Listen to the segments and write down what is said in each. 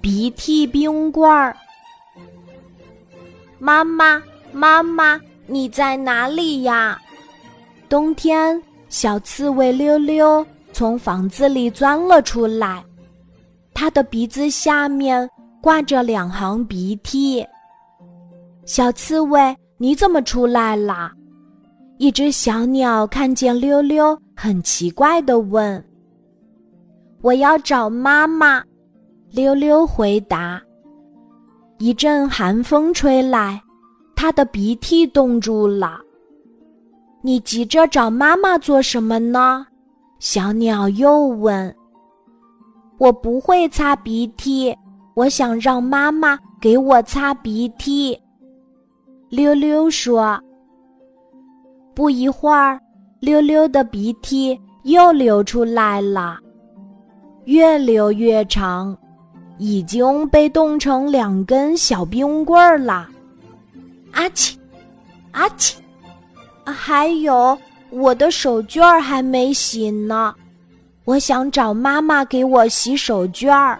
鼻涕冰棍儿。妈妈，妈妈，你在哪里呀？冬天，小刺猬溜溜从房子里钻了出来，它的鼻子下面挂着两行鼻涕。小刺猬，你怎么出来啦？一只小鸟看见溜溜，很奇怪的问：“我要找妈妈。”溜溜回答。一阵寒风吹来，他的鼻涕冻住了。你急着找妈妈做什么呢？小鸟又问。我不会擦鼻涕，我想让妈妈给我擦鼻涕。溜溜说。不一会儿，溜溜的鼻涕又流出来了，越流越长。已经被冻成两根小冰棍儿了，阿嚏，阿嚏，还有我的手绢儿还没洗呢，我想找妈妈给我洗手绢儿，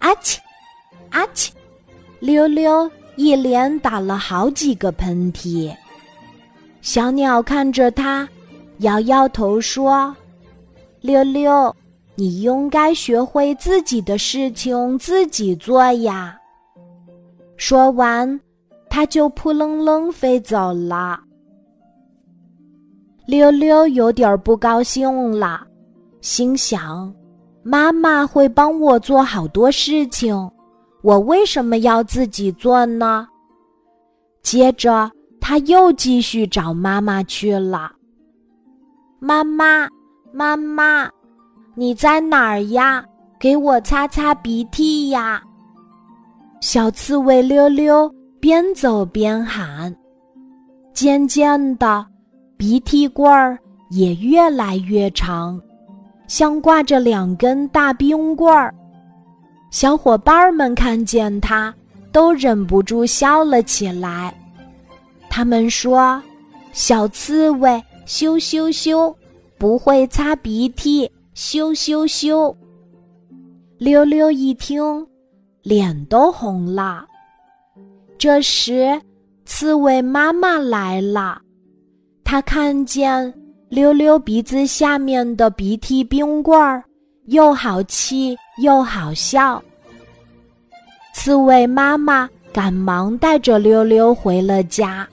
阿嚏，阿嚏，溜溜一连打了好几个喷嚏。小鸟看着他，摇摇头说：“溜溜。”你应该学会自己的事情自己做呀。说完，它就扑棱棱飞走了。溜溜有点不高兴了，心想：妈妈会帮我做好多事情，我为什么要自己做呢？接着，他又继续找妈妈去了。妈妈，妈妈。你在哪儿呀？给我擦擦鼻涕呀！小刺猬溜溜边走边喊。渐渐的，鼻涕棍儿也越来越长，像挂着两根大冰棍儿。小伙伴们看见他，都忍不住笑了起来。他们说：“小刺猬羞羞羞，不会擦鼻涕。”羞羞羞！溜溜一听，脸都红了。这时，刺猬妈妈来了，她看见溜溜鼻子下面的鼻涕冰棍儿，又好气又好笑。刺猬妈妈赶忙带着溜溜回了家，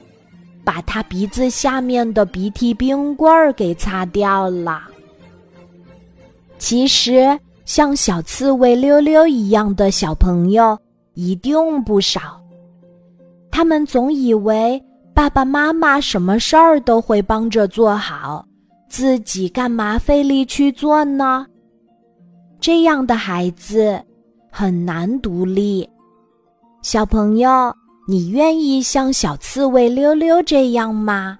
把他鼻子下面的鼻涕冰棍儿给擦掉了。其实，像小刺猬溜溜一样的小朋友一定不少。他们总以为爸爸妈妈什么事儿都会帮着做好，自己干嘛费力去做呢？这样的孩子很难独立。小朋友，你愿意像小刺猬溜溜这样吗？